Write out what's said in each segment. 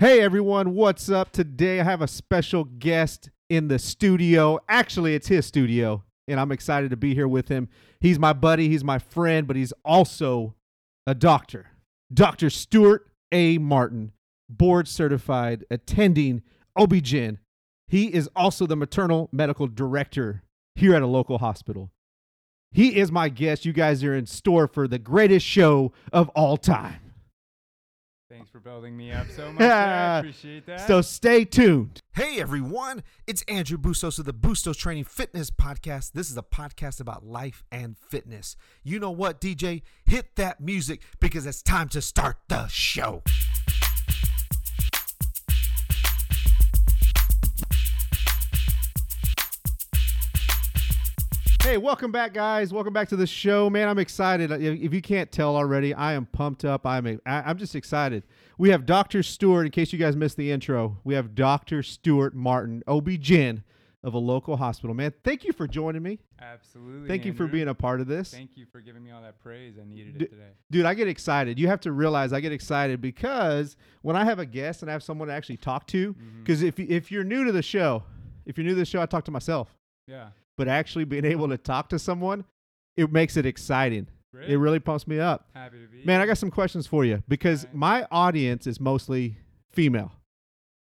Hey everyone, what's up? Today I have a special guest in the studio. Actually, it's his studio, and I'm excited to be here with him. He's my buddy, he's my friend, but he's also a doctor. Dr. Stuart A. Martin, board certified, attending OB-GYN. He is also the maternal medical director here at a local hospital. He is my guest. You guys are in store for the greatest show of all time. Thanks for building me up so much. I appreciate that. So stay tuned. Hey everyone, it's Andrew Bustos of the Bustos Training Fitness Podcast. This is a podcast about life and fitness. You know what, DJ? Hit that music because it's time to start the show. Hey, welcome back, guys. Welcome back to the show, man. I'm excited. If you can't tell already, I am pumped up. I'm a, I'm just excited. We have Dr. Stuart. In case you guys missed the intro, we have Dr. Stuart Martin, OB-GYN of a local hospital. Man, thank you for joining me. Absolutely. Thank you for being a part of this. Thank you for giving me all that praise. I needed D- it today. Dude, I get excited. You have to realize I get excited because when I have a guest and I have someone to actually talk to, mm-hmm. because if, if you're new to the show, if you're new to the show, I talk to myself. Yeah. But actually being able to talk to someone, it makes it exciting. Great. It really pumps me up. Happy to be. Man, I got some questions for you because Alright. my audience is mostly female.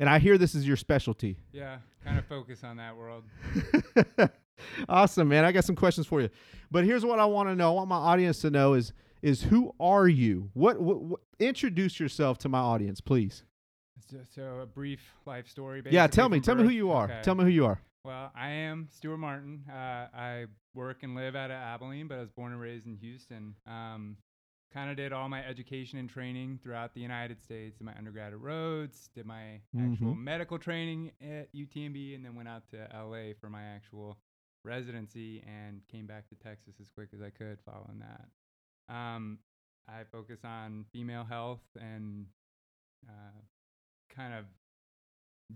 And I hear this is your specialty. Yeah. Kind of focus on that world. awesome, man. I got some questions for you. But here's what I want to know. I want my audience to know is is who are you? What, what, what introduce yourself to my audience, please. So, so a brief life story. yeah, tell me. Tell me who you are. Okay. Tell me who you are. Well, I am Stuart Martin. Uh, I work and live out of Abilene, but I was born and raised in Houston. Um, kind of did all my education and training throughout the United States. Did my undergrad at Rhodes, did my actual Mhm. medical training at UTMB, and then went out to LA for my actual residency and came back to Texas as quick as I could following that. Um, I focus on female health and uh, kind of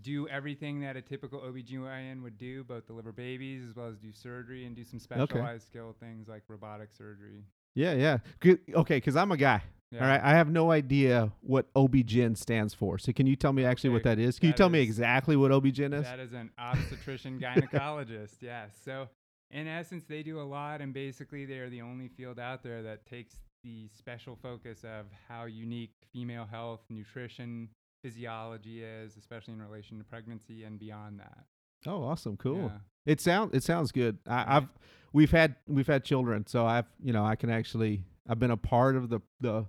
do everything that a typical OBGYN would do, both deliver babies as well as do surgery and do some specialized skill things like robotic surgery. Yeah, yeah. Good- Okay, because I'm a guy. Yeah. All right. I have no idea what OB-GYN stands for. So can you tell me actually what that is? Can you that tell me exactly what OB-GYN is? That is an obstetrician gynecologist. Yes. So, in essence, they do a lot, and basically, they are the only field out there that takes the special focus of how unique female health, nutrition, physiology is, especially in relation to pregnancy and beyond that. Oh, awesome. Cool. Yeah. It sounds it sounds good. I. I've we've had we've had children, so I've you know I can actually I've been a part of the the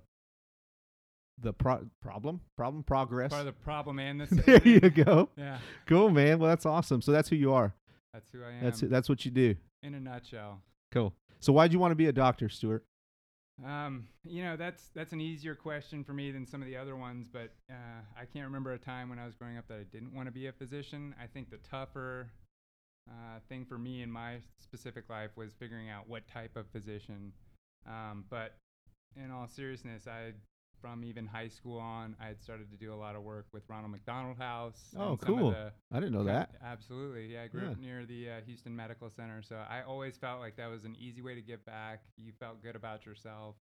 the pro- problem problem progress. Part of the problem and the there you go. Yeah, Cool, man. Well, that's awesome. So that's who you are. that's who I am. That's that's what you do. in a nutshell. Cool. So why'd you want to be a doctor, Stuart? Um, you know, that's that's an easier question for me than some of the other ones, but uh, I can't remember a time when I was growing up that I didn't want to be a physician. I think the tougher uh, thing for me in my specific life was figuring out what type of physician. Um, but in all seriousness, I from even high school on, I had started to do a lot of work with Ronald McDonald House. Oh, and some of cool. I didn't know that. Absolutely. Yeah, I grew Yeah. up near the uh, Houston Medical Center, so I always felt like that was an easy way to give back. You felt good about yourself.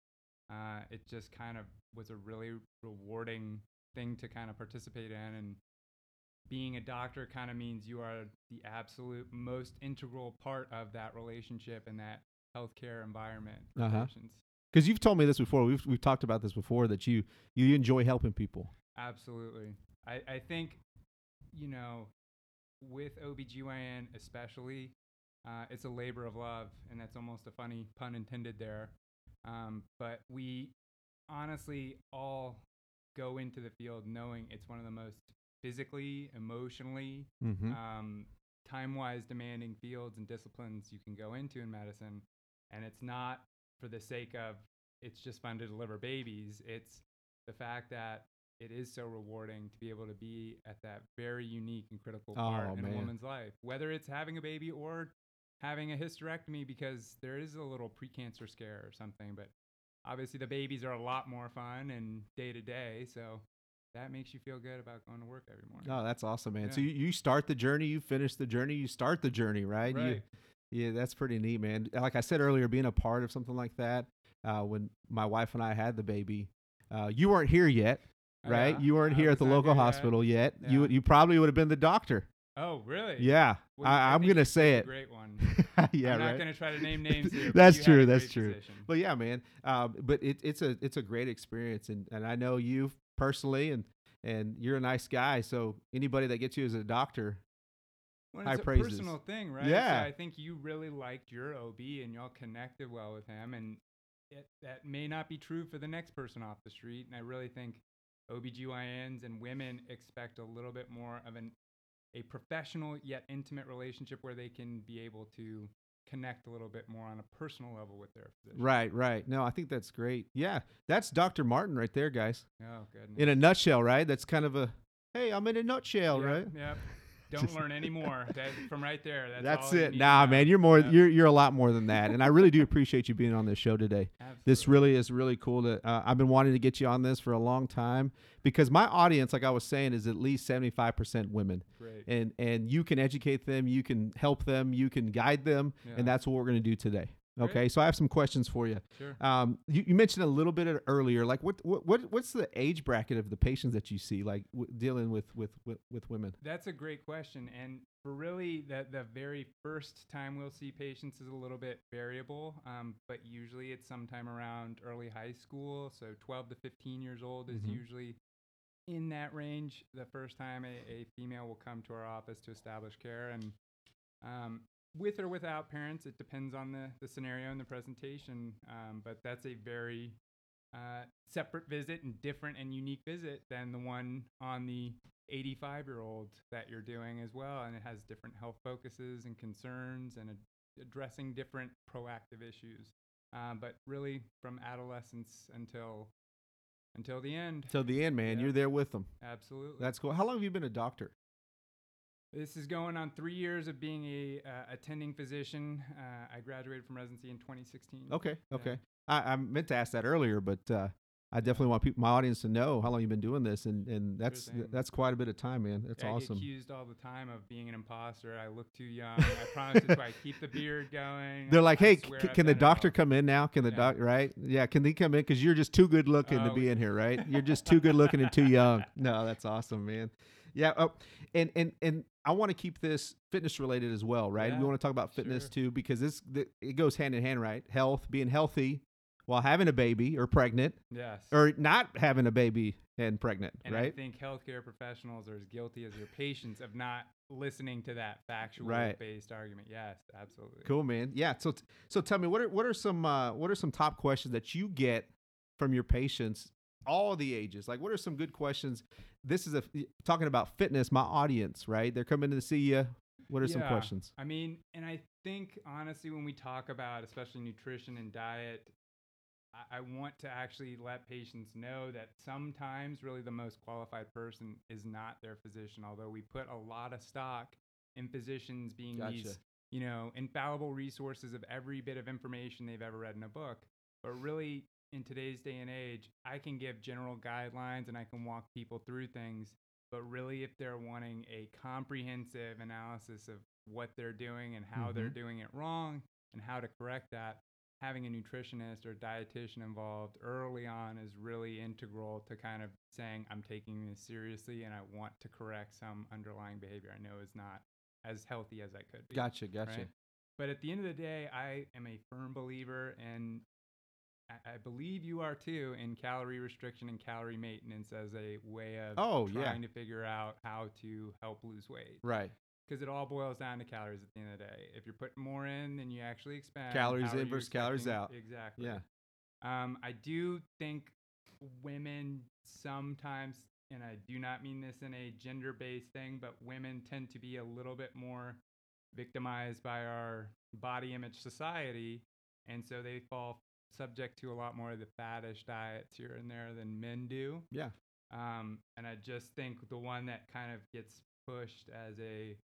Uh, it just kind of was a really rewarding thing to kind of participate in, and being a doctor kind of means you are the absolute most integral part of that relationship and that healthcare environment Uh-huh. patients. Because you've told me this before. We've we've talked about this before that you you enjoy helping people. Absolutely. I, I think, you know, with OBGYN especially, uh, it's a labor of love, and that's almost a funny pun intended there. Um, but we honestly all go into the field knowing it's one of the most physically, emotionally, Mm-hmm. um, time wise demanding fields and disciplines you can go into in medicine. And it's not for the sake of it's just fun to deliver babies. It's the fact that it is so rewarding to be able to be at that very unique and critical oh, part Oh, in man. a woman's life, whether it's having a baby or having a hysterectomy because there is a little precancer scare or something. But obviously, the babies are a lot more fun and day to day. So that makes you feel good about going to work every morning. Oh, that's awesome, man. So you, you start the journey, you finish the journey, you start the journey, right? You, Right. Yeah, that's pretty neat, man. Like I said earlier, being a part of something like that, uh, when my wife and I had the baby, uh, you weren't here yet, right? Yeah, You weren't I here at the local here yet. hospital yet. Yeah. You you probably would have been the doctor. Oh, really? Yeah, Well, I, I'm gonna say it. Great one. yeah, I'm not right. gonna try to name names here. That's true, that's true. position. But yeah, man. Um, but it, it's a it's a great experience, and, and I know you personally, and and you're a nice guy. So anybody that gets you as a doctor, Well, high it's a praises. personal thing, right? Yeah. So I think you really liked your OB and y'all connected well with him, and it, that may not be true for the next person off the street. And I really think OBGYNs and women expect a little bit more of an a professional yet intimate relationship where they can be able to connect a little bit more on a personal level with their physician. right, right. No, I think that's great. Yeah, that's Dr. Martin right there, guys. Oh, goodness. In a nutshell, right? That's kind of a hey, I'm in a nutshell, Yep, right? Yep. Don't Just- learn any more. That, from right there. That's, That's it. Nah, man, you're more. Yep. You're you're a lot more than that, and I really do appreciate you being on this show today. This really is really cool. To uh, I've been wanting to get you on this for a long time because my audience, like I was saying, is at least seventy five percent women, great. and and you can educate them, you can help them, you can guide them, Yeah. and that's what we're going to do today. Great. Okay, so I have some questions for you. Sure. Um, you, you mentioned a little bit earlier, like what what what what's the age bracket of the patients that you see, like w- dealing with, with with with women? That's a great question. And for really the, the very first time we'll see patients is a little bit variable, um, but usually it's sometime around early high school. So 12 to 15 years old is Mhm. usually in that range the first time a, a female will come to our office to establish care. And um, with or without parents, it depends on the, the scenario and the presentation. Um, but that's a very uh, separate visit and different and unique visit than the one on the 85 year old that you're doing as well. And it has different health focuses and concerns and ad- addressing different proactive issues. Um, but really, from adolescence until until the end, Till the end, man, Yeah. you're there with them. absolutely. That's cool. How long have you been a doctor? This is going on three years of being a uh, attending physician. Uh, I graduated from residency in 2016. Okay, okay. I, I meant to ask that earlier, but uh, I definitely want people, my audience to know how long you've been doing this, and, and that's that's quite a bit of time, man. That's Yeah, I awesome. get accused all the time of being an imposter. I look too young. I promise that's why I keep the beard going. They're I- like, I hey, c- can the doctor all." come in now? Can the Yeah. doc, right? Yeah, can they come in? Because you're just too good looking to Oh, be in here, right? You're just too good looking and too young. No, that's awesome, man. Yeah. Oh, and and and I want to keep this fitness related as well, right? Yeah, we want to talk about fitness sure. too because this th- it goes hand in hand, right? Health, being healthy while having a baby or pregnant, Yes. or not having a baby and pregnant, and I think healthcare professionals are as guilty as your patients of not listening to that factual Right. based argument. Yes, absolutely. Cool, man. Yeah. So, so tell me, what are what are some uh, what are some top questions that you get from your patients, all the ages? Like, what are some good questions? This is a talking about fitness. My audience, right? They're coming to see you. What are some questions? I mean, and I think honestly, when we talk about especially nutrition and diet, I, I want to actually let patients know that sometimes really the most qualified person is not their physician, although we put a lot of stock in physicians being Gotcha. these, you know, infallible resources of every bit of information they've ever read in a book. But really, in today's day and age, I can give general guidelines and I can walk people through things. But really, if they're wanting a comprehensive analysis of what they're doing and how they're Mhm. doing it wrong and how to correct that, having a nutritionist or dietitian involved early on is really integral to kind of saying, I'm taking this seriously and I want to correct some underlying behavior I know is not as healthy as I could be. Gotcha, gotcha. right? But at the end of the day, I am a firm believer in, I, believe you are too, in calorie restriction and calorie maintenance as a way of Oh, yeah. trying to figure out how to help lose weight. Right. Because it all boils down to calories at the end of the day. If you're putting more in than you actually expend, Calories in versus calories out. Exactly. Yeah. Um, I do think women sometimes, and I do not mean this in a gender based thing, but women tend to be a little bit more victimized by our body image society. And so they fall subject to a lot more of the faddish diets here and there than men do. Yeah. Um, and I just think the one that kind of gets pushed as a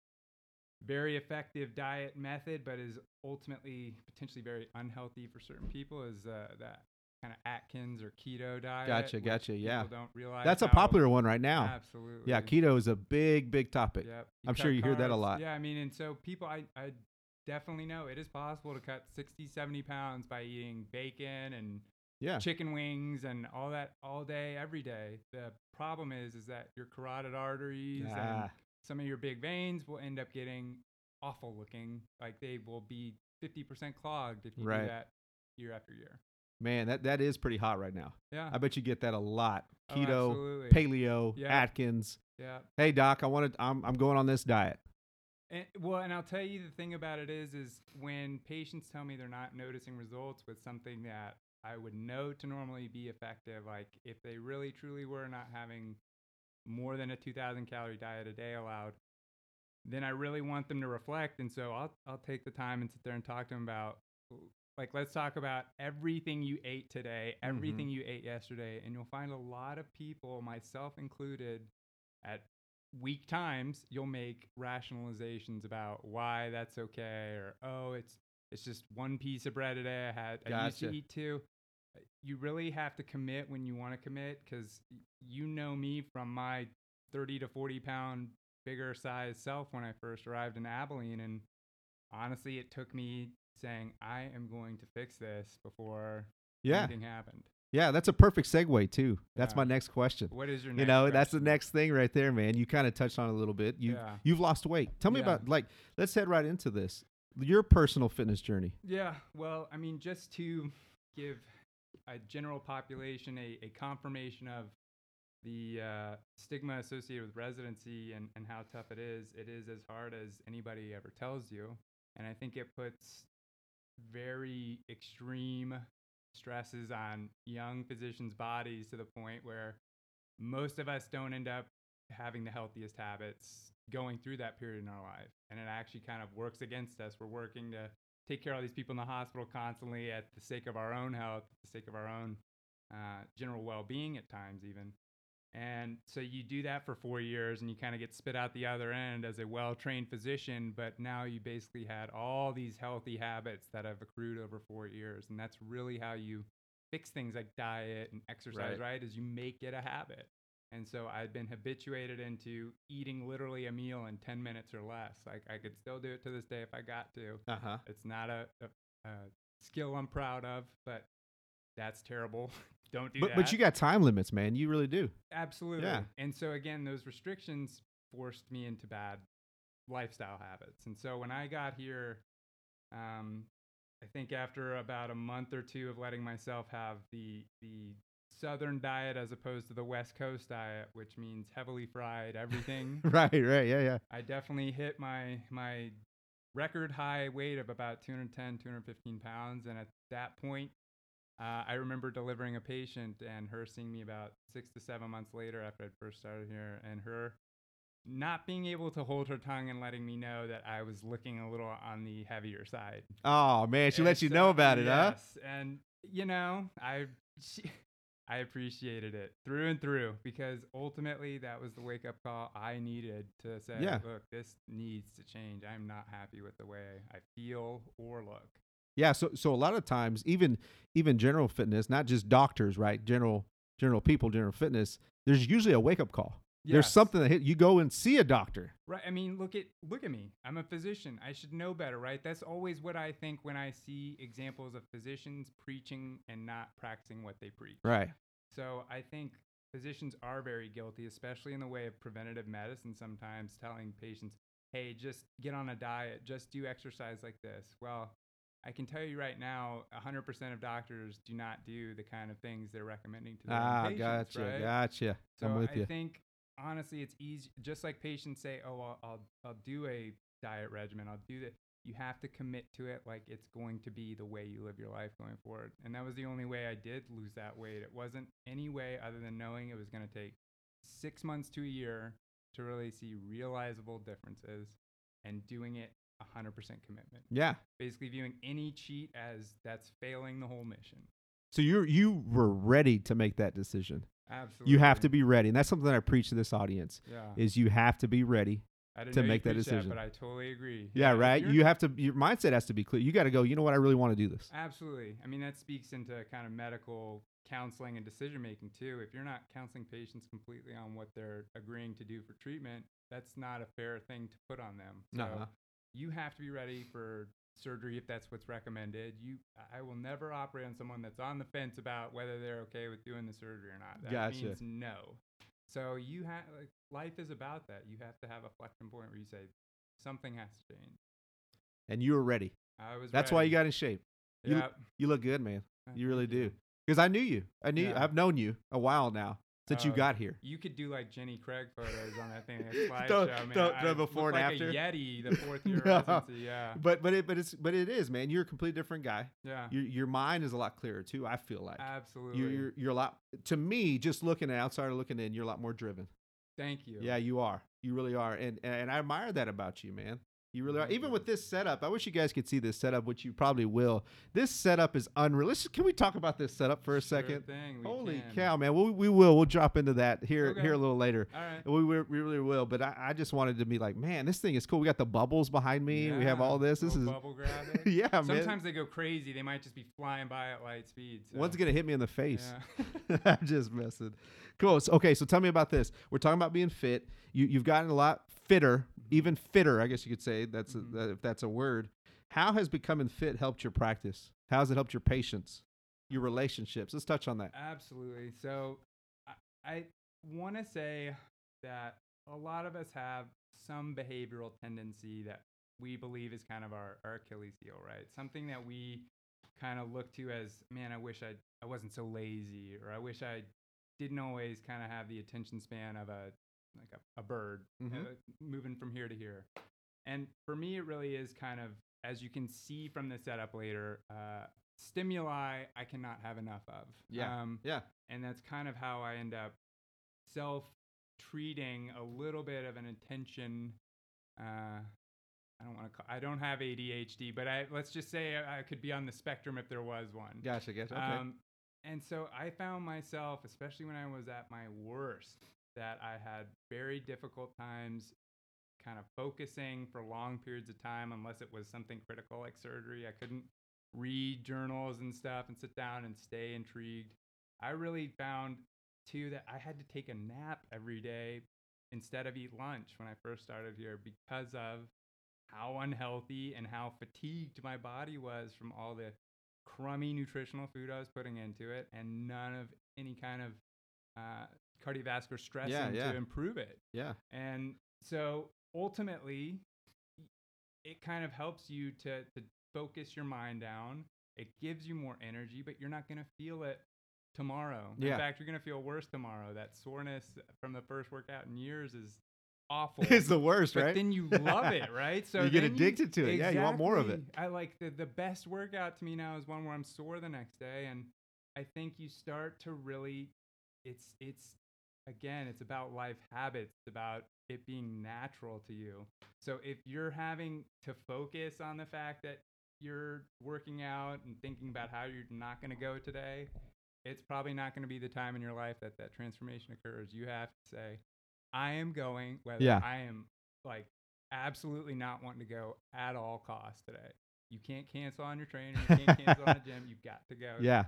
very effective diet method, but is ultimately potentially very unhealthy for certain people, is uh, that kind of Atkins or keto diet. Gotcha, gotcha, yeah. people Don't realize That's a popular one right now. Absolutely. Yeah, keto is a big, big topic. Yep. I'm sure you hear that a lot. Yeah, I mean, and so people, I, I definitely know it is possible to cut 60, 70 pounds by eating bacon and Yeah. chicken wings and all that all day, every day. The problem is, is that your carotid arteries and Ah, some of your big veins will end up getting awful looking. Like they will be 50% clogged if you Right. do that year after year. man, that, that is pretty hot right now. Yeah. I bet you get that a lot. Oh, Keto, absolutely. paleo, Yeah. Atkins. Yeah. Hey doc, I wanted I'm I'm going on this diet. And, well, and I'll tell you the thing about it is, is when patients tell me they're not noticing results with something that I would know to normally be effective, like if they really truly were not having more than a 2,000 calorie diet a day allowed, then I really want them to reflect. And so I'll I'll take the time and sit there and talk to them about, like, let's talk about everything you ate today, everything mm-hmm. you ate yesterday, and you'll find a lot of people, myself included, at weak times you'll make rationalizations about why that's okay or oh it's it's just one piece of bread a day i had i used to eat two Uh, you really have to commit when you want to commit because you know me from my 30 to 40 pound bigger size self when i first arrived in abilene and honestly it took me saying i am going to fix this before Yeah. anything happened Yeah, that's a perfect segue too. That's Yeah. my next question. what is your You know, that's the next thing right there, man. You kind of touched on it a little bit. You Yeah. you've lost weight. Tell me Yeah. about like let's head right into this. Your personal fitness journey. Yeah, well, I mean, just to give a general population a, a confirmation of the uh, stigma associated with residency and, and how tough it is, it is as hard as anybody ever tells you. And I think it puts very extreme stresses on young physicians' bodies to the point where most of us don't end up having the healthiest habits going through that period in our life. And it actually kind of works against us. We're working to take care of these people in the hospital constantly at the sake of our own health, the sake of our own uh, general well being at times, even. And so you do that for four years and you kind of get spit out the other end as a well trained physician, but now you basically had all these healthy habits that have accrued over four years. And that's really how you fix things like diet and exercise, Right. right? Is you make it a habit. And so I'd been habituated into eating literally a meal in 10 minutes or less. Like I could still do it to this day if I got to. Uh huh. It's not a, a, a skill I'm proud of, but that's terrible. Don't do But that. but you got time limits, man. You really do. Absolutely. Yeah. And so again, those restrictions forced me into bad lifestyle habits. And so when I got here, um, I think after about a month or two of letting myself have the the southern diet as opposed to the west coast diet, which means heavily fried everything, right, right. Yeah, yeah. I definitely hit my my record high weight of about 210, 215 pounds. And at that point, uh, I remember delivering a patient and her seeing me about six to seven months later after I'd first started here, and her not being able to hold her tongue and letting me know that I was looking a little on the heavier side. Oh man, she And let you so- know about it, huh? yes, And you know, I she, I appreciated it through and through because ultimately that was the wake up call I needed to say, Yeah. look, this needs to change. I'm not happy with the way I feel or look. Yeah, so so a lot of times, even even general fitness, not just doctors, right? General general people, general fitness. There's usually a wake up call. There's something that hit, you go and see a doctor. Right. I mean, look at look at me. I'm a physician. I should know better, right? That's always what I think when I see examples of physicians preaching and not practicing what they preach. Right. So I think physicians are very guilty, especially in the way of preventative medicine, sometimes telling patients, hey, just get on a diet, just do exercise like this. Well, I can tell you right now, 100% of doctors do not do the kind of things they're recommending to their Ah, patients, gotcha, right? gotcha. So I'm with I you. think honestly, it's easy. Just like patients say, "Oh, I'll, I'll I'll do a diet regimen. I'll do that." You have to commit to it like it's going to be the way you live your life going forward. And that was the only way I did lose that weight. It wasn't any way other than knowing it was going to take six months to a year to really see realizable differences and doing it 100% commitment. Yeah. Basically, viewing any cheat as that's failing the whole mission. So you you were ready to make that decision. Absolutely. You have to be ready, and that's something that I preach to this audience: Yeah. is you have to be ready. To make that decision. but I totally agree. Yeah, if right. You have to. Your mindset has to be clear. You got to go. You know what? I really want to do this. Absolutely. I mean, that speaks into kind of medical counseling and decision making too. If you're not counseling patients completely on what they're agreeing to do for treatment, that's not a fair thing to put on them. So Uh-huh. You have to be ready for surgery if that's what's recommended. You, I will never operate on someone that's on the fence about whether they're okay with doing the surgery or not. That Gotcha. means no. So you have like life is about that. You have to have a flexion point where you say something has to change. And you were ready. I was. That's why you got in shape. you- Yeah. You look good, man. You really do. Because I knew you. I knew. You. I've known you a while now since you Oh, got here. You could do like Jenny Craig photos on that thing, that slideshow, man. throw look before and like after? A Yeti, the fourth year No. residency. Yeah, But but it but it's but it is, man. You're a completely different guy. yeah, Your your mind is a lot clearer too. I feel like absolutely. you're, you're you're a lot. To me, just looking at outsider looking in, you're a lot more driven. Thank you. Yeah, you are. You really are, and and I admire that about you, man. You really are. Even with mm-hmm. this setup, I wish you guys could see this setup, which you probably will. This setup is unreal. Let's, can we talk about this setup for a Sure second? thing, Holy can. cow, man! We, we will. We'll drop into that here Okay. here a little later. All right. We, we, we really will. But I, I just wanted to be like, man, this thing is cool. We got the bubbles behind me. we have all this. This is bubble grabbing. yeah, man. Sometimes they go crazy. They might just be flying by at light speed. So. One's gonna hit me in the face. Yeah. I'm just messing. Cool. So, okay, so tell me about this. We're talking about being fit. You you've gotten a lot fitter, even fitter. I guess you could say that's a, Mhm. that, if that's a word. How has becoming fit helped your practice? How has it helped your patients, your relationships? Let's touch on that. Absolutely. So I, I want to say that a lot of us have some behavioral tendency that we believe is kind of our, our Achilles heel, right? Something that we kind of look to as, man, I wish I, I wasn't so lazy, or I wish I didn't always kind of have the attention span of a like a, a bird uh, moving from here to here. And for me, it really is kind of, as you can see from the setup later, uh, stimuli I cannot have enough of. Yeah. Um, Yeah. and that's kind of how I end up self treating a little bit of an attention. Uh, I don't want to. Call, I don't have ADHD, but I let's just say I, I could be on the spectrum if there was one. Gotcha. Gotcha. Okay. Um, and so I found myself, especially when I was at my worst, that I had very difficult times kind of focusing for long periods of time unless it was something critical like surgery. I couldn't read journals and stuff and sit down and stay intrigued. I really found too that I had to take a nap every day instead of eat lunch when I first started here because of how unhealthy and how fatigued my body was from all the crummy nutritional food I was putting into it and none of any kind of uh, cardiovascular stress Yeah, yeah. to improve it. yeah. And so ultimately, it kind of helps you to, to focus your mind down. It gives you more energy, but you're not going to feel it tomorrow. Yeah. In fact, you're going to feel worse tomorrow. That soreness from the first workout in years is awful. It's the worst, but right? then you love it, right? So You get addicted to it. Yeah, you want more of it. I like the the best workout to me now is one where I'm sore the next day, and I think you start to really, it's it's again, it's about life habits. It's about it being natural to you. So if you're having to focus on the fact that you're working out and thinking about how you're not going to go today, it's probably not going to be the time in your life that that transformation occurs. You have to say, I am going, whether Yeah. I am like absolutely not wanting to go at all costs today. You can't cancel on your trainer. You can't cancel on the gym. You've got to go. yeah.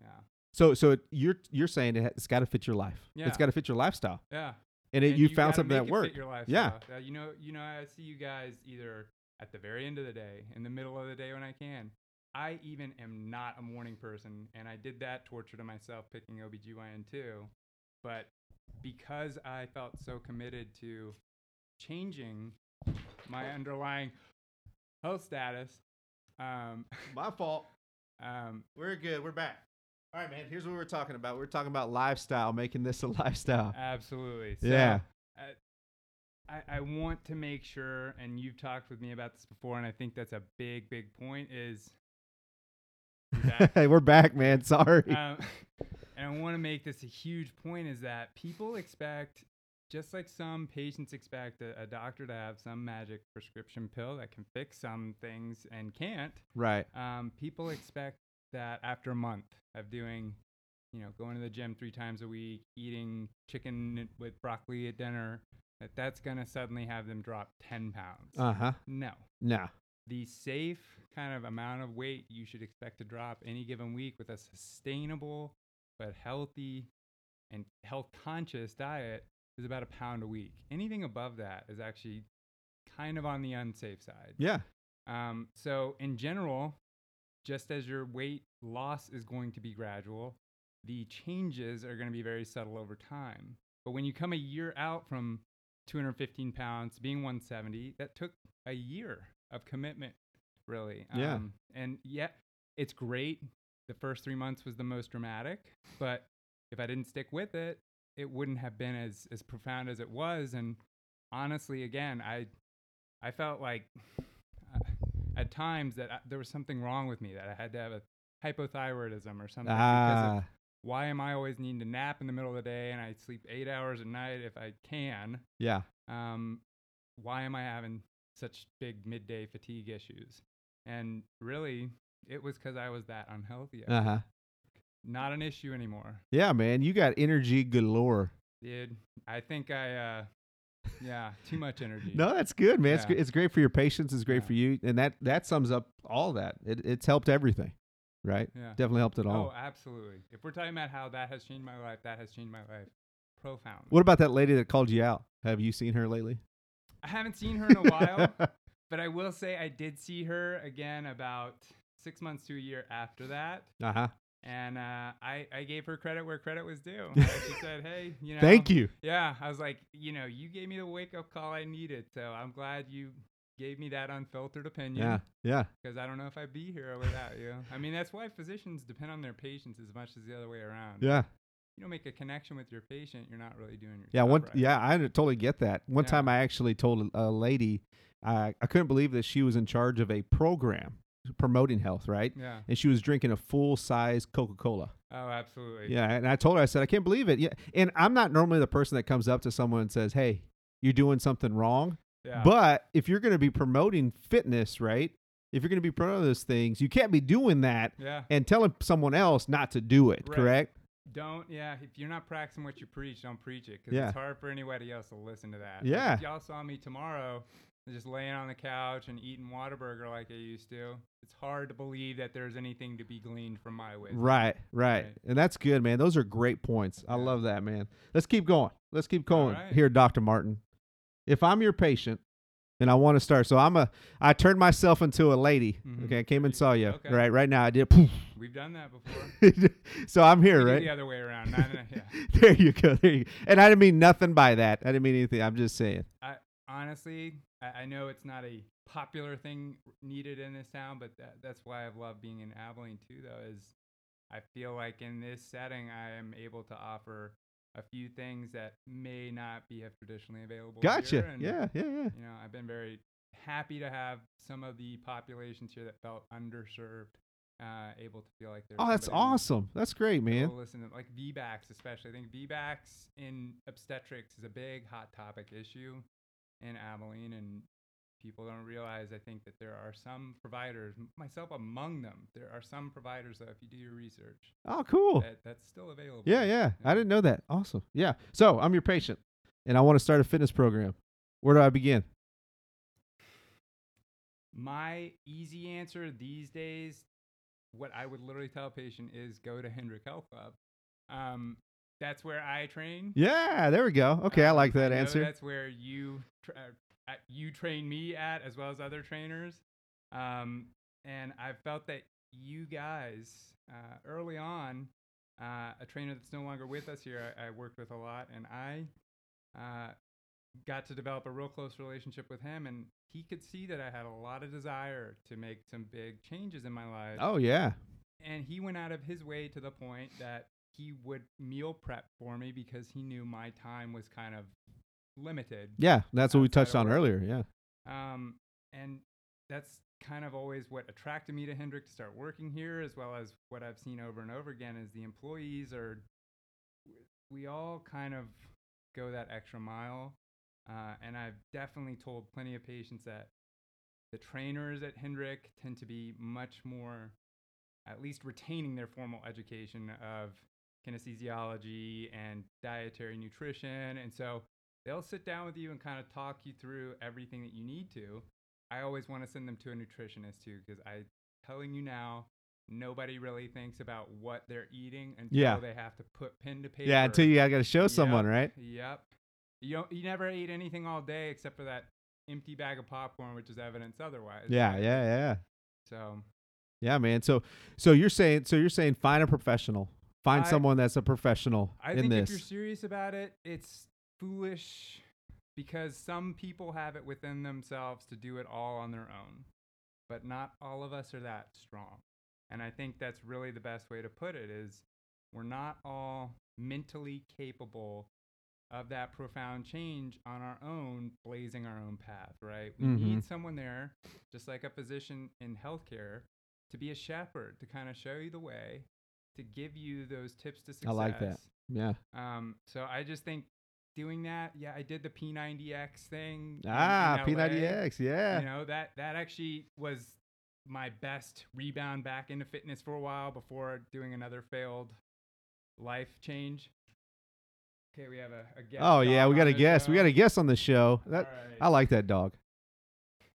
Yeah. So so it, you're you're saying it, it's got to fit your life. Yeah. It's got to fit your lifestyle. Yeah. And, it, And you you found something make that worked. Your Yeah. lifestyle. Uh, you know, you know, I see you guys either at the very end of the day, in the middle of the day when I can. I even am not a morning person, and I did that torture to myself picking OBGYN too. But because I felt so committed to changing my underlying health status, um, My fault. um, We're good. We're back. All right, man. Here's what we're talking about. We're talking about lifestyle, making this a lifestyle. Absolutely. So, Yeah. uh, I, I want to make sure, and you've talked with me about this before, and I think that's a big, big point. Is You back? hey, we're back, man. Sorry. um, and I want to make this a huge point: is that people expect, just like some patients expect, a, a doctor to have some magic prescription pill that can fix some things and can't. right. Um, people expect that after a month of doing, you know, going to the gym three times a week, eating chicken with broccoli at dinner, that that's going to suddenly have them drop 10 pounds. Uh huh. no. No. The safe kind of amount of weight you should expect to drop any given week with a sustainable but healthy and health conscious diet is about a pound a week. Anything above that is actually kind of on the unsafe side. Yeah. Um, so in general, just as your weight loss is going to be gradual, the changes are going to be very subtle over time. But when you come a year out from 215 pounds, being 170, that took a year of commitment, really. Yeah. Um, and yet, it's great. The first three months was the most dramatic, but if I didn't stick with it, it wouldn't have been as as profound as it was. And honestly, again, I I felt like at times that I, there was something wrong with me that I had to have a hypothyroidism or something because of Ah, why am I always needing to nap in the middle of the day and I sleep eight hours at night if I can? yeah. Um, why am I having such big midday fatigue issues? And really, it was because I was that unhealthy. Uh huh. Not an issue anymore, Yeah, man. You got energy galore. dude. I think I, uh, yeah, too much energy. No, that's good, man. It's, Yeah. gr- it's great for your patients. It's great Yeah. for you, and that that sums up all that. It, it's helped everything, right? Yeah. Definitely helped it all. Oh, absolutely. If we're talking about how that has changed my life, that has changed my life profoundly. What about that lady that called you out? Have you seen her lately? I haven't seen her in a while. But I will say I did see her again about six months to a year after that. uh huh. And uh, I, I gave her credit where credit was due. she said, hey, you know. Thank you. Yeah. I was like, you know, you gave me the wake up call I needed. So I'm glad you gave me that unfiltered opinion. Yeah, yeah, Because I don't know if I'd be here without you. I mean, that's why physicians depend on their patients as much as the other way around. yeah, You don't make a connection with your patient, you're not really doing your yeah. One, right. yeah, I totally get that. One Yeah. time, I actually told a, a lady, I I couldn't believe that she was in charge of a program promoting health, right? Yeah. And she was drinking a full size Coca Cola. Oh, absolutely. Yeah, and I told her, I said, I can't believe it. Yeah, and I'm not normally the person that comes up to someone and says, "Hey, you're doing something wrong." Yeah. But if you're going to be promoting fitness, right? If you're going to be promoting those things, you can't be doing that yeah. and telling someone else not to do it. Right. Correct? Don't yeah. If you're not practicing what you preach, don't preach it because Yeah. it's hard for anybody else to listen to that. Like, Yeah. if y'all saw me tomorrow, just laying on the couch and eating Whataburger like I used to, it's hard to believe that there's anything to be gleaned from my way. Right, right, Right. and that's good, man. Those are great points. I love that, man. Let's keep going. Let's keep going right. here, Doctor Martin. If I'm your patient and I want to start, so I'm a, I turned myself into a lady. Mhm. Okay, I came and saw you. Okay. Right, right now I did. Poof. We've done that before. so I'm here, do right? The other way around. No, no, no, yeah. there you go. There you go. And I didn't mean nothing by that. I didn't mean anything. I'm just saying. I honestly, I, I know it's not a popular thing needed in this town, but that, that's why I've loved being in Abilene too. Though is I feel like in this setting, I am able to offer a few things that may not be traditionally available. Gotcha. here, and, Yeah, yeah, yeah. You know, I've been very happy to have some of the populations here that felt underserved, uh, able to feel like they're. Oh, that's awesome. That's great, man. Listen, to, like VBACs especially. I think VBACs in obstetrics is a big hot topic issue in Abilene, and people don't realize. I think that there are some providers, myself among them, there are some providers that if you do your research, Oh, cool. that, that's still available. Yeah, yeah. I didn't know that. Awesome. Yeah. So I'm your patient, and I want to start a fitness program. Where do I begin? My easy answer these days, what I would literally tell a patient is go to Hendrick Health Club. Um, that's where I train. Yeah, there we go. Okay, I Um, like that know answer. That's where you tra- uh, you train me at, as well as other trainers. Um, and I felt that you guys uh, early on, uh, a trainer that's no longer with us here, I, I worked with a lot, and I uh, got to develop a real close relationship with him, and he could see that I had a lot of desire to make some big changes in my life Oh yeah. and he went out of his way to the point that he would meal prep for me because he knew my time was kind of limited. Yeah, that's what we touched on earlier. Yeah. Um, and that's kind of always what attracted me to Hendrick to start working here, as well as what I've seen over and over again is the employees are, we all kind of go that extra mile. Uh, and I've definitely told plenty of patients that the trainers at Hendrick tend to be much more, at least retaining their formal education of kinesthesiology and dietary nutrition. And so they'll sit down with you and kind of talk you through everything that you need to. I always want to send them to a nutritionist too, because I telling you now, nobody really thinks about what they're eating until Yeah. they have to put pen to paper. Yeah, until you I got to show someone, Yep, right? Yep. You don't, you never ate anything all day except for that empty bag of popcorn, which is evidence otherwise. Yeah, right? yeah, yeah. So Yeah, man. So so you're saying so you're saying find a professional. Find I- someone that's a professional I in think this. if you're serious about it, it's foolish because some people have it within themselves to do it all on their own, but not all of us are that strong. And I think that's really the best way to put it is we're not all mentally capable of that profound change on our own, blazing our own path, right? We Mhm. need someone there, just like a physician in healthcare, to be a shepherd, to kind of show you the way, to give you those tips to success. I like that. yeah. Um, so I just think doing that, yeah, I did the P90X thing. Ah, in LA. P90X. Yeah. You know that that actually was my best rebound back into fitness for a while before doing another failed life change. Okay, we have a, a guest. oh yeah, we got a guest. We got a guest on the show. That Alright. I like that dog.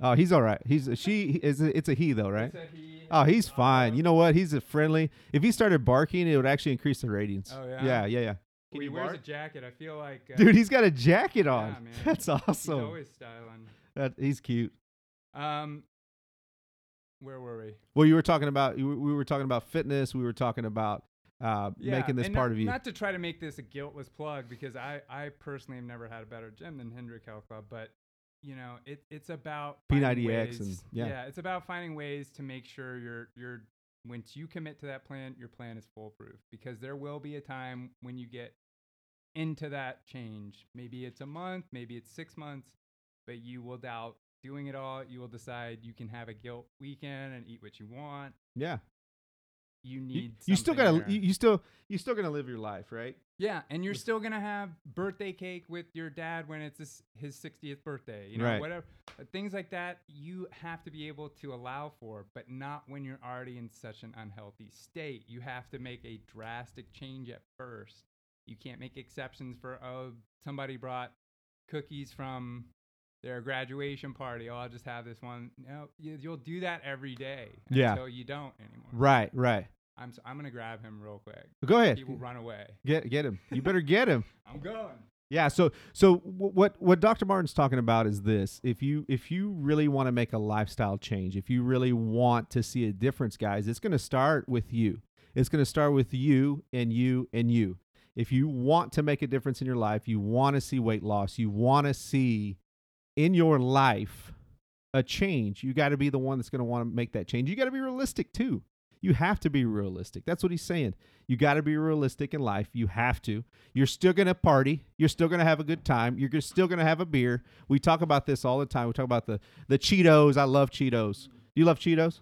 Oh, he's all right. He's a, she is a, it's a he though, right? It's a he. Oh, he's fine. You know what? He's a friendly. If he started barking, it would actually increase the ratings. Oh, yeah? Yeah, yeah, yeah. well, he wears a jacket. I feel like uh, Dude, he's got a jacket on. man. That's awesome. he's awesome. always styling. That he's cute. Um, where were we? Well, you were talking about we were talking about fitness. We were talking about uh, making this and part not, of you. Not to try to make this a guiltless plug because I, I personally have never had a better gym than Hendrick Health Club, but you know, it, it's about finding P90X and- ways- yeah. it's about finding ways to make sure you're you're once you commit to that plan, your plan is foolproof because there will be a time when you get into that change. Maybe it's a month, maybe it's six months, but you will doubt doing it all. You will decide you can have a guilt weekend and eat what you want. yeah. You You, need you still gotta there. you, you still you still gonna live your life, right? Yeah, and you're still gonna have birthday cake with your dad when it's his, his 60th birthday. You know, Right. whatever uh, things like that. You have to be able to allow for, but not when you're already in such an unhealthy state. You have to make a drastic change at first. You can't make exceptions for oh somebody brought cookies from their graduation party. Oh, I'll just have this one. No, you, you'll do that every day Yeah. until you don't anymore. Right, right. I'm s- I'm gonna grab him real quick. Go ahead. He will run away. Get get him. You better get him. I'm going. Yeah. So so what what Dr. Martin's talking about is this: if you if you really want to make a lifestyle change, if you really want to see a difference, guys, it's going to start with you. It's going to start with you and you and you. If you want to make a difference in your life, you want to see weight loss, you want to see in your life a change, you got to be the one that's going to want to make that change. You got to be realistic too. You have to be realistic. That's what he's saying. You got to be realistic in life. You have to. You're still going to party. You're still going to have a good time. You're still going to have a beer. We talk about this all the time. We talk about the the Cheetos. I love Cheetos. Do you love Cheetos?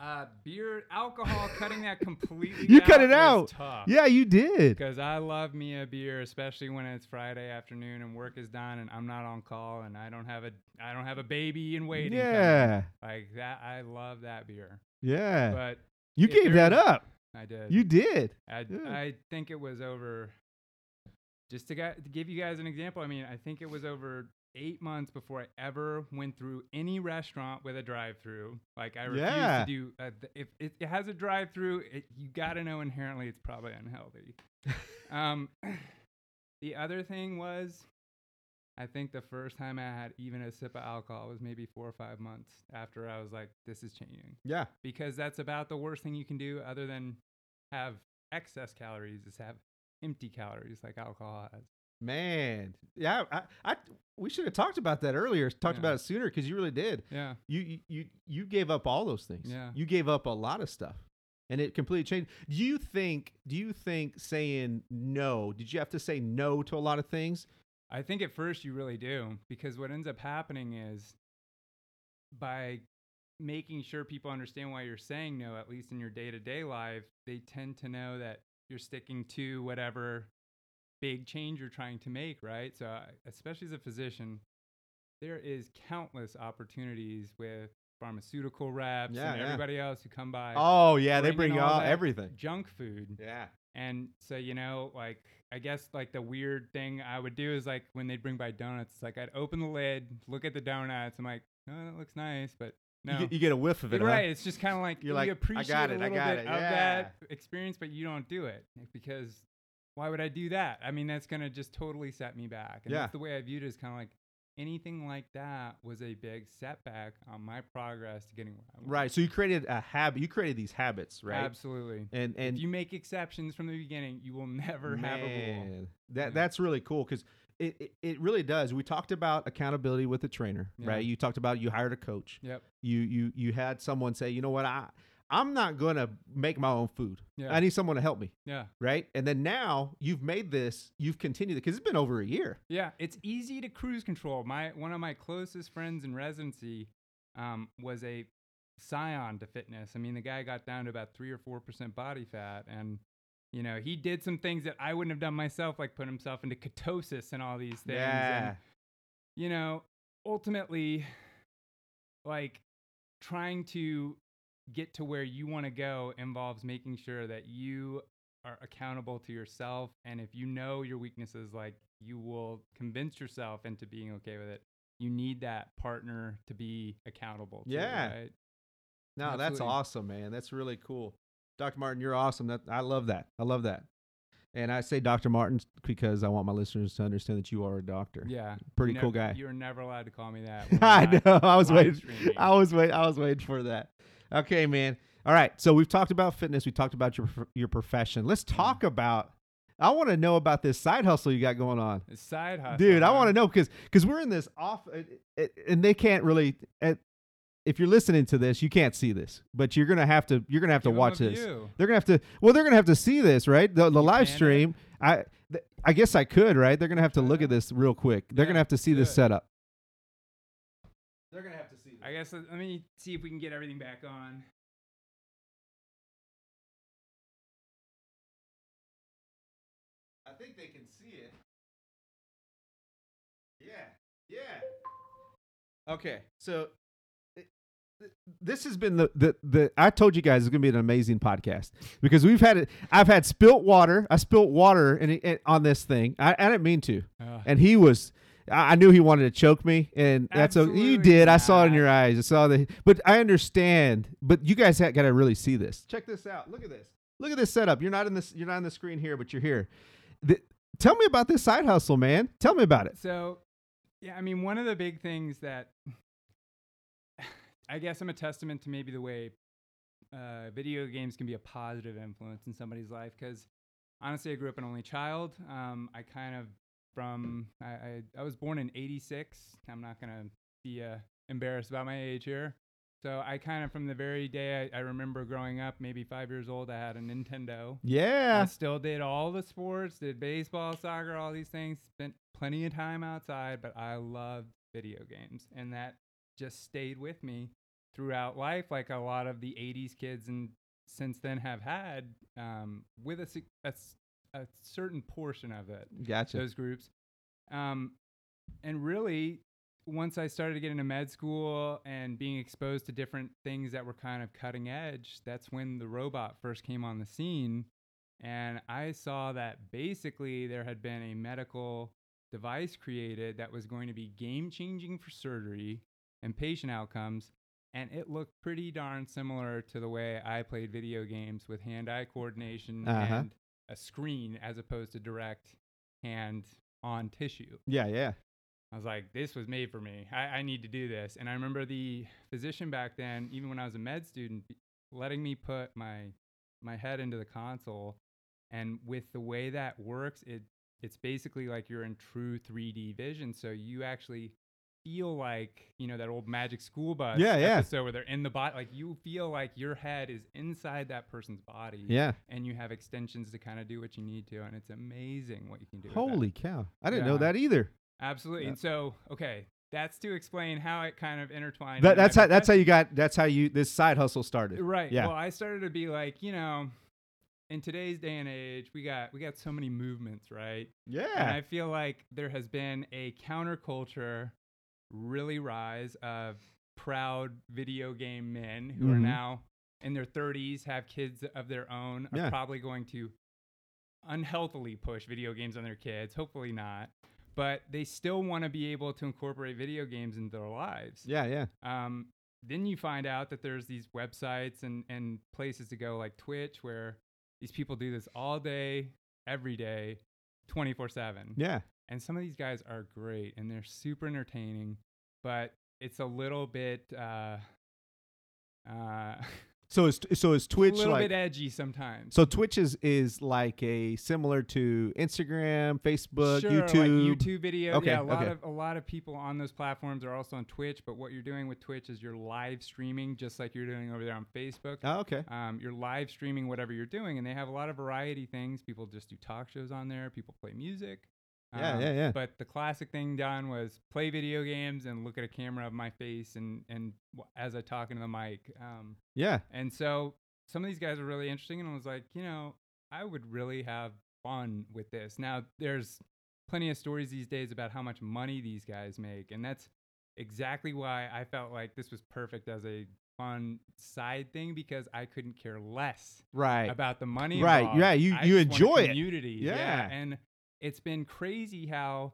Uh, beer, alcohol, cutting that completely. You cut it out. Yeah, you did. Because I love me a beer, especially when it's Friday afternoon and work is done and I'm not on call and I don't have a I don't have a baby in waiting. Yeah. Like that, I love that beer. Yeah. But You gave that up. I did. You did. I, yeah. I think it was over. Just to, gu- to give you guys an example, I mean, I think it was over eight months before I ever went through any restaurant with a drive-through. Like I refuse Yeah. to do. Uh, if it, it has a drive-through, it, you got to know inherently it's probably unhealthy. um, the other thing was, I think the first time I had even a sip of alcohol was maybe four or five months after I was like, this is changing Yeah. because that's about the worst thing you can do other than have excess calories is have empty calories like alcohol has. Man. Yeah. I, I we should have talked about that earlier. Talked Yeah. about it sooner because you really did. Yeah. You, you you gave up all those things. Yeah. You gave up a lot of stuff. And it completely changed. Do you think do you think saying no, did you have to say no to a lot of things? I think at first you really do because what ends up happening is by making sure people understand why you're saying no, at least in your day to day life, they tend to know that you're sticking to whatever big change you're trying to make, right? So, I- especially as a physician, there is countless opportunities with pharmaceutical reps Yeah, and yeah. everybody else who come by. Oh yeah, they bring all all everything. junk food. Yeah. And so, you know, like, I guess like the weird thing I would do is like when they'd bring by donuts, it's like I'd open the lid, look at the donuts. I'm like, oh, that looks nice, but no. You, get, you get a whiff of it, huh? right. It's just kind of like You're you like, "I appreciate got a it, I little got bit it, of yeah. that experience, but you don't do it because why would I do that? I mean, that's going to just totally set me back. And Yeah. that's the way I viewed it is kind of like, anything like that was a big setback on my progress to getting where I. Right. So you created a habit. You created these habits, right? Absolutely. And and if you make exceptions from the beginning, you will never have a rule. Man, That Yeah. that's really cool because it, it it really does. We talked about accountability with a trainer, Yeah. right? You talked about you hired a coach. Yep. You you you had someone say, you know what, I I'm not gonna make my own food. Yeah. I need someone to help me, Yeah. right? And then now you've made this, you've continued it because it's been over a year. Yeah, it's easy to cruise control. My one of my closest friends in residency um, was a scion to fitness. I mean, the guy got down to about three or four percent body fat, and you know he did some things that I wouldn't have done myself, like put himself into ketosis and all these things. Yeah. And, you know, ultimately, like trying to get to where you want to go involves making sure that you are accountable to yourself and if you know your weaknesses like you will convince yourself into being okay with it you need that partner to be accountable to, Yeah. right? No, that's awesome, man. That's really cool. Dr. Martin, you're awesome. That I love that. I love that. And I say Dr. Martin because I want my listeners to understand that you are a doctor. yeah Pretty cool guy. you're never allowed to call me that I know. I was waiting. streaming. I was waiting. I was waiting for that. Okay, man. All right. So we've talked about fitness. We talked about your your profession. Let's Mm-hmm. talk about. I want to know about this side hustle you got going on, A side hustle dude. I want to know because because we're in this off, uh, uh, and they can't really. If you're listening to this, you can't see this, but you're gonna have to. You're gonna have to Give a watch this. view. They're gonna have to. Well, they're gonna have to see this, right? The the live stream. I I guess I could, right? They're gonna have to look at this real quick. They're Yeah, gonna have to see this setup. They're gonna have to see. This. I guess let let me see if we can get everything back on. I think they can see it. Yeah, yeah. Okay, so this has been the, the the I told you guys it's gonna be an amazing podcast because we've had it. I've had spilt water. I spilt water and it, it- on this thing. I, I didn't mean to, Uh, and he was. I I knew he wanted to choke me, and that's a, you did. I saw it in your eyes. I saw the, but I understand. But you guys got to really see this. Check this out. Look at this. Look at this setup. You're not in this. You're not on the screen here, but you're here. The, tell me about this side hustle, man. Tell me about it. So, yeah, I mean, one of the big things that I guess I'm a testament to maybe the way uh, video games can be a positive influence in somebody's life. Because honestly, I grew up an only child. Um, I kind of from I, I I was born in '86. I'm not gonna be uh, embarrassed about my age here. So I kind of from the very day I, I remember growing up, maybe five years old, I had a Nintendo. I Yeah. still did all the sports, did baseball, soccer, all these things. Spent plenty of time outside, but I loved video games, and that just stayed with me throughout life, like a lot of the '80s kids and since then have had, um, with a, a a certain portion of it Gotcha. those groups. Um, and really, once I started to get into med school and being exposed to different things that were kind of cutting edge, that's when the robot first came on the scene. And I saw that basically there had been a medical device created that was going to be game changing for surgery and patient outcomes. And it looked pretty darn similar to the way I played video games with hand eye coordination Uh-huh. and a screen as opposed to direct hand on tissue. Yeah, yeah. I was like, this was made for me. I, I need to do this. And I remember the physician back then, even when I was a med student, letting me put my my head into the console. And with the way that works, it it's basically like you're in true 3D vision. So you actually feel like, you know, that old magic school bus Yeah, yeah. episode where they're in the body. Like you feel like your head is inside that person's body. Yeah. And you have extensions to kind of do what you need to. And it's amazing what you can do. Holy cow. I didn't know that either. Absolutely. Yeah. And so, okay, that's to explain how it kind of intertwined. That, that's how that's how you got that's how you this side hustle started. Right. Yeah. Well, I started to be like, you know, in today's day and age, we got we got so many movements, right? And Yeah. I feel like there has been a counterculture really rise of proud video game men who are Mhm. now in their 30s, have kids of their own, are Yeah. probably going to unhealthily push video games on their kids. Hopefully not. But they still want to be able to incorporate video games into their lives. Yeah, yeah. Um, then you find out that there's these websites and, and places to go like Twitch where these people do this all day, every day, 24 7. Yeah. And some of these guys are great and they're super entertaining, but it's a little bit uh, uh, So is so is a little like bit edgy sometimes. so Twitch is is like a similar to Instagram, Facebook, sure, YouTube. like YouTube videos. Okay, yeah, a lot okay. of a lot of people on those platforms are also on Twitch. But what you're doing with Twitch is you're live streaming, just like you're doing over there on Facebook. Oh, okay. Um, you're live streaming whatever you're doing, and they have a lot of variety things. People just do talk shows on there. People play music. Yeah, Um, yeah, yeah. But the classic thing done was play video games and look at a camera of my face and and as I talk into the mic. Um, Yeah. and so some of these guys are really interesting, and I was like, you know, I would really have fun with this. Now, there's plenty of stories these days about how much money these guys make, and that's exactly why I felt like this was perfect as a fun side thing because I couldn't care less Right. about the money. Right, involved. yeah, you- I you just want a enjoy it. Community, Yeah. and it's been crazy how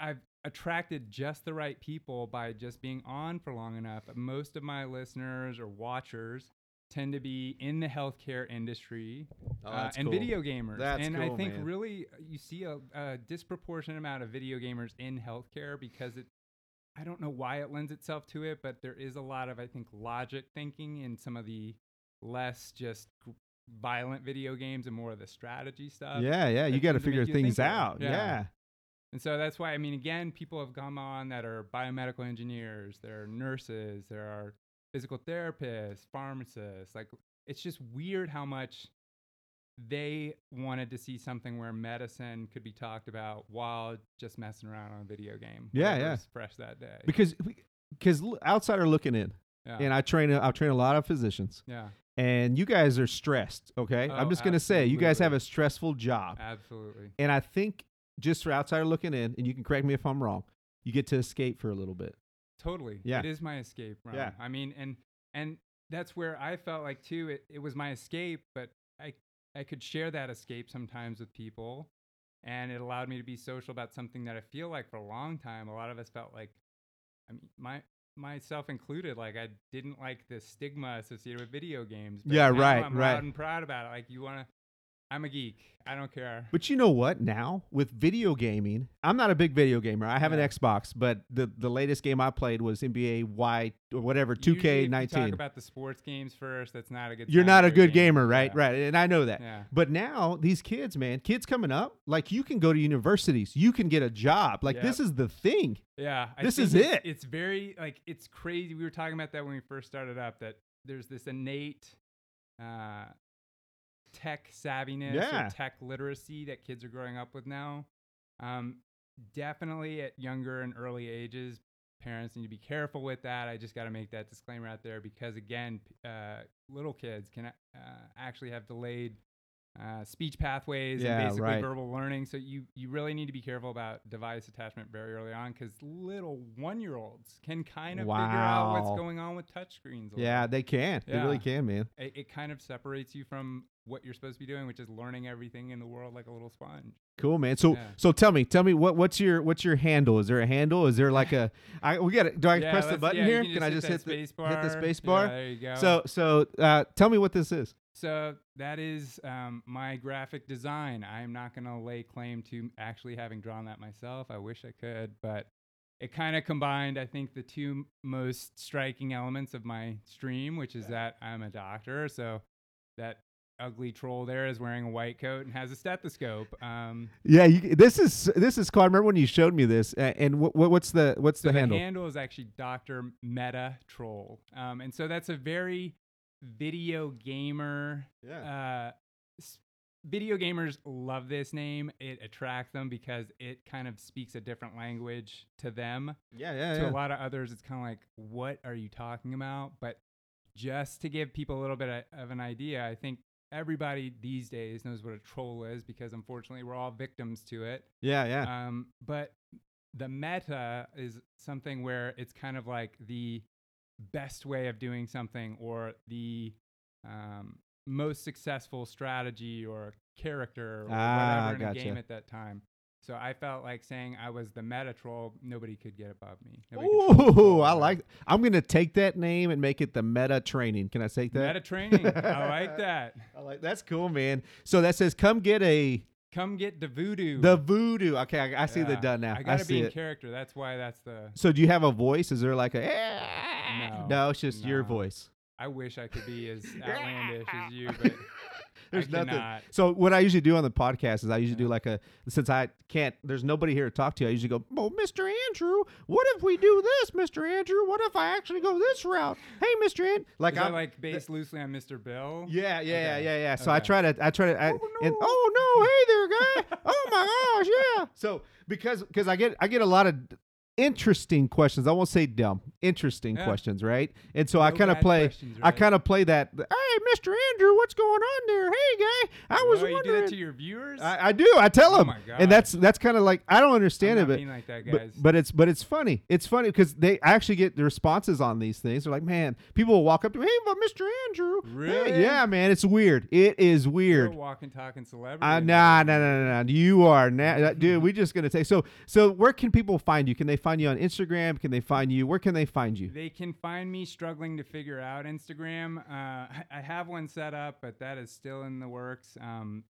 I've attracted just the right people by just being on for long enough. Most of my listeners or watchers tend to be in the healthcare industry Oh, uh, and cool. video gamers. That's and I think man. really uh, you see a, a disproportionate amount of video gamers in healthcare because it. I don't know why it lends itself to it, but there is a lot of I think logic thinking in some of the less just violent video games and more of the strategy stuff. yeah, yeah. You got to figure things out. Yeah. yeah. And so that's why I mean again people have come on that are biomedical engineers, there are nurses, there are physical therapists, pharmacists. Like it's just weird how much they wanted to see something where medicine could be talked about while just messing around on a video game. Yeah, yeah. Fresh that day. Because because outsider looking in, yeah. and I train I train a lot of physicians, yeah. And you guys are stressed. Okay, I'm Oh, just gonna say you guys have a stressful job, Absolutely. and I think just for outsider looking in, and you can correct me if I'm wrong, you get to escape for a little bit. Totally. Yeah. It is my escape room. Yeah. I mean, and and that's where I felt like too. It, it was my escape, but I I could share that escape sometimes with people, and it allowed me to be social about something that I feel like for a long time. A lot of us felt like, I mean, my myself included, like I didn't like the stigma associated with video games. but Yeah, right, I'm right. loud and proud about it. Like you want to. I'm a geek. I don't care. But you know what? Now with video gaming, I'm not a big video gamer. I have Yeah. an Xbox, but the the latest game I played was NBA Y or whatever, Usually if you 2K19. Talk about the sports games first. That's not a good. You're not a good game. gamer, right? Yeah. Right, and I know that. Yeah. But now these kids, man, kids coming up, like you can go to universities, you can get a job. Like this is the thing. Yeah, I This is it's, it. It's very like it's crazy. We were talking about that when we first started up. That there's this innate uh, tech savviness Yeah. or tech literacy that kids are growing up with now. Um, definitely at younger and early ages, parents need to be careful with that. I just got to make that disclaimer out there because again, uh, little kids can uh, actually have delayed. Uh, speech pathways Yeah, and basically right. verbal learning. So you you really need to be careful about device attachment very early on because little one year olds can kind of figure out what's going on with touchscreens. Yeah, they can. They really can, man. it, it kind of separates you from what you're supposed to be doing, which is learning everything in the world like a little sponge. Cool, man. So Yeah. so tell me, tell me what what's your what's your handle? Is there a handle? Is there like a I we got do I Yeah, press the button yeah, here? Can, Can I just hit that the space bar. hit the space Yeah, bar? there you go. So so uh, tell me what this is. So that is um, my graphic design. I am not going to lay claim to actually having drawn that myself. I wish I could, but it kind of combined, I think, the two most striking elements of my stream, which is that I'm a doctor. So that ugly troll there is wearing a white coat and has a stethoscope. Um, Yeah, you, this is this is cool. I remember when you showed me this. Uh, and what, what what's the what's so the handle? The handle is actually Dr. Meta Troll. Um, and so that's a very video gamer yeah. uh, video gamers love this name. It attracts them because it kind of speaks a different language to them. yeah, yeah, to yeah. a lot of others, it's kind of like, what are you talking about? But just to give people a little bit of, of an idea, I think everybody these days knows what a troll is because unfortunately we're all victims to it. Yeah, yeah. Um, but the meta is something where it's kind of like the best way of doing something or the um, most successful strategy or character or Ah, whatever in a game at that time. So I felt like saying I was the meta troll. Nobody could get above me. Nobody the Ooh, I like. I'm gonna take that name and make it the Meta Training. Can I take that? meta training. I like that. I like that's cool, man. So that says, "Come get a come get the voodoo. The voodoo. Okay, I, I see the Yeah. done now. I I, gotta see be in it. character. That's why that's the. So do you have a voice? Is there like a No, No, it's just your voice. I wish I could be as outlandish as you, but There's I nothing. So what I usually do on the podcast is I usually do like a since I can't there's nobody here to talk to, I usually go, Oh, Mr. Andrew, what if we do this, Mr. Andrew? What if I actually go this route? Hey, Mr. Andrew like I'm like based loosely on Mr. Bill? yeah, yeah, yeah, Okay. yeah, yeah. So I try to, I try to, I, Oh, and no. oh no, hey there, guy. oh my gosh, yeah. So because because I get I get a lot of interesting questions. I won't say dumb, interesting Yeah. questions, right? And so I kind of play, questions, I kind of play that. Ah, Hey, Mr. Andrew, what's going on there? Hey, guy, I was Whoa, you do wondering. that to your viewers? I, I do. I tell Oh them, and that's that's kind of like I don't understand I'm it, but like that, but, guys. but it's but it's funny. It's funny because they actually get the responses on these things. They're like, man, people will walk up to me, hey, but Mr. Andrew, Hey, Really? yeah, man, it's weird. It is You're weird. a walking, talking celebrity. Uh, nah, nah, nah, nah, nah. You are, na- dude. We just gonna take. So, so where can people find you? Can they find you on Instagram? Can they find you? Where can they find you? They can find me struggling to figure out Instagram. Uh, I have one set up, but that is still in the works. Um,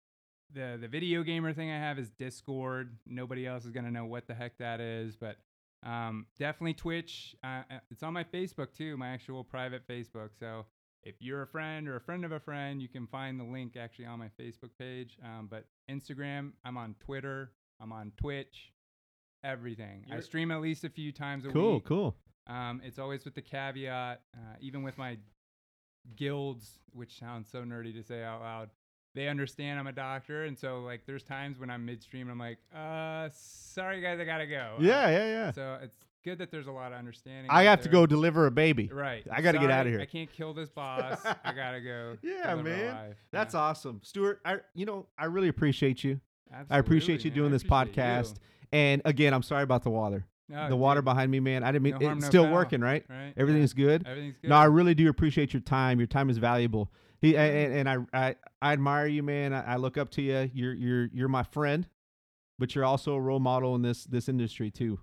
the the video gamer thing I have is Discord. Nobody else is gonna know what the heck that is, but um, definitely Twitch. Uh, uh, it's on my Facebook too, my actual private Facebook. So if you're a friend or a friend of a friend, you can find the link actually on my Facebook page. Um, but Instagram, I'm on Twitter, I'm on Twitch, everything. I You're- stream at least a few times a Cool, week. Cool, cool. Um, it's always with the caveat, uh, even with my guilds, which sounds so nerdy to say out loud. They understand I'm a doctor, and so like there's times when I'm midstream, and I'm like, uh, sorry guys, I gotta go. Yeah, yeah, yeah. So it's good that there's a lot of understanding. I out have to go deliver a baby. Right. I gotta get Sorry, of here. I can't kill this boss. I gotta go. Yeah, deliver man. alive. That's Yeah. awesome, Stuart. I, you know, I really appreciate you. I appreciate you man. doing I this appreciate you. podcast. And again, I'm sorry about the water. No, the water behind me, man. I didn't mean no harm, it's no still foul. working, right? Right. Everything's good. Everything's good. No, I really do appreciate your time. Your time is valuable. He and, and I, I I admire you, man. I, I look up to you. You're you're you're my friend, but you're also a role model in this this industry too.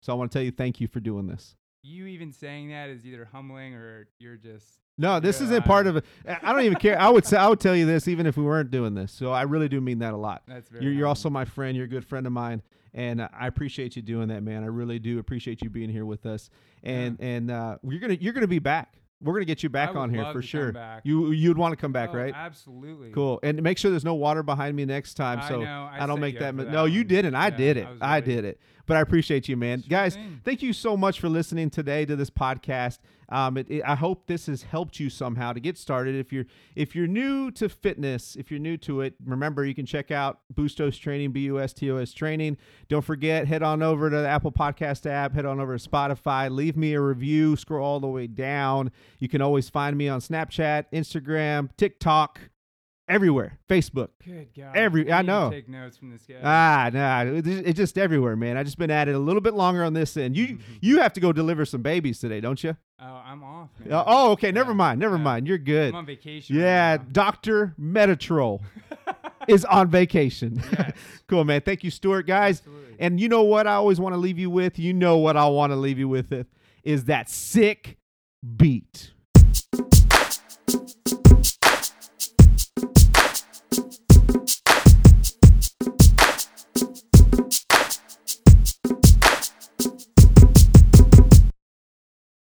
So I want to tell you thank you for doing this. you even saying that is either humbling or you're just No, this Yeah, isn't part of it. I don't even care. I would say I would tell you this even if we weren't doing this. So I really do mean that a lot. that's very. You're, you're also my friend. You're a good friend of mine, and I appreciate you doing that, man. I really do appreciate you being here with us. And and uh, you're gonna you're gonna be back. We're gonna get you I back on here for sure. You you'd want to come back, Oh, right? Absolutely. Cool. And make sure there's no water behind me next time. I so know, I I don't make that. for no, that you didn't. I Yeah, did it. I I, did it. But I appreciate you, man. Sure Guys, thing. thank you so much for listening today to this podcast. Um, it, it- I hope this has helped you somehow to get started. If you're if you're new to fitness, if you're new to it, remember you can check out Bustos Training, B U S T O S Training. Don't forget, head on over to the Apple Podcast app, head on over to Spotify, leave me a review, scroll all the way down. You can always find me on Snapchat, Instagram, TikTok, everywhere, Facebook. Good God. Every- I know. Take notes from this guy. Ah, nah, it- it's just everywhere, man. I just been at it a little bit longer on this end. You you have to go deliver some babies today, don't you? oh, I'm off. Man. Uh, oh, okay. Never mind. Never yeah. mind. You're good. I'm on vacation. Yeah, Right Doctor Meta Troll is on vacation. yes. cool, man. Thank you, Stuart, guys. Absolutely. And you know what? I always want to leave you with. You know what I want to leave you with. It is that sick beat.